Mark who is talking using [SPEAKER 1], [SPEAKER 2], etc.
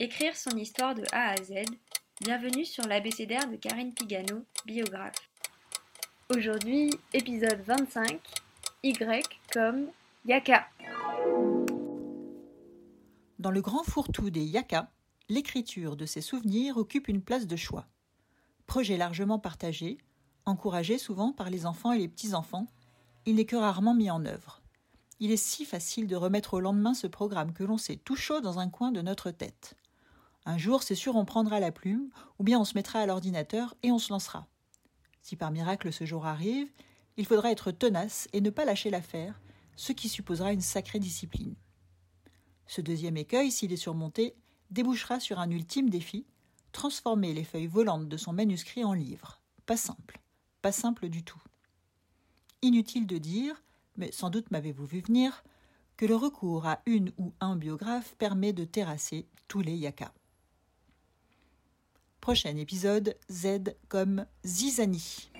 [SPEAKER 1] Écrire son histoire de A à Z. Bienvenue sur l'abécédaire de Karine Pigano, biographe. Aujourd'hui, épisode 25, Y comme Yaka.
[SPEAKER 2] Dans le grand fourre-tout des Yaka, l'écriture de ses souvenirs occupe une place de choix. Projet largement partagé, encouragé souvent par les enfants et les petits-enfants, il n'est que rarement mis en œuvre. Il est si facile de remettre au lendemain ce programme que l'on sait tout chaud dans un coin de notre tête. Un jour, c'est sûr, on prendra la plume, ou bien on se mettra à l'ordinateur et on se lancera. Si par miracle ce jour arrive, il faudra être tenace et ne pas lâcher l'affaire, ce qui supposera une sacrée discipline. Ce deuxième écueil, s'il est surmonté, débouchera sur un ultime défi, transformer les feuilles volantes de son manuscrit en livre. Pas simple, pas simple du tout. Inutile de dire, mais sans doute m'avez-vous vu venir, que le recours à une ou un biographe permet de terrasser tous les yakas. Prochain épisode, Z comme Zizani.